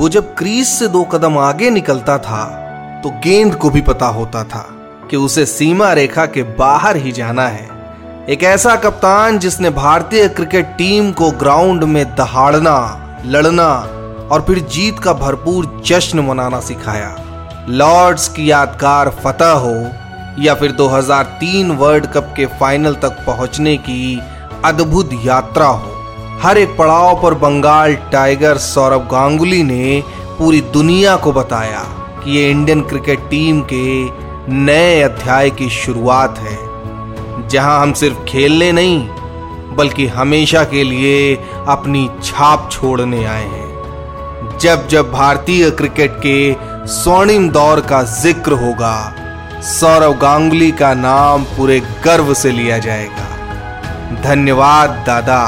वो जब क्रीज से दो कदम आगे निकलता था तो गेंद को भी पता होता था कि उसे सीमा रेखा के बाहर ही जाना है। एक ऐसा कप्तान जिसने भारतीय क्रिकेट टीम को ग्राउंड में दहाड़ना, लड़ना और फिर जीत का भरपूर जश्न मनाना सिखाया। लॉर्ड्स की यादगार फतह हो या फिर 2003 वर्ल्ड कप के फाइनल तक पहुँचने की अद्भुत यात्रा हो। हर एक पड़ाव पर बंगाल टाइगर सौरभ गांगुली ने पूरी दुनिया को बताया कि ये इंडियन क्रिकेट टीम के नए अध्याय की शुरुआत है। जहाँ हम सिर्फ़ खेलने नहीं, बल्कि हमेशा के लिए अपनी छाप छोड़ने आए हैं। जब जब भारतीय क्रिकेट के स्वर्णिम दौर का ज़िक्र होगा सौरव गांगुली का नाम पूरे गर्व से लिया जाएगा। धन्यवाद, दादा।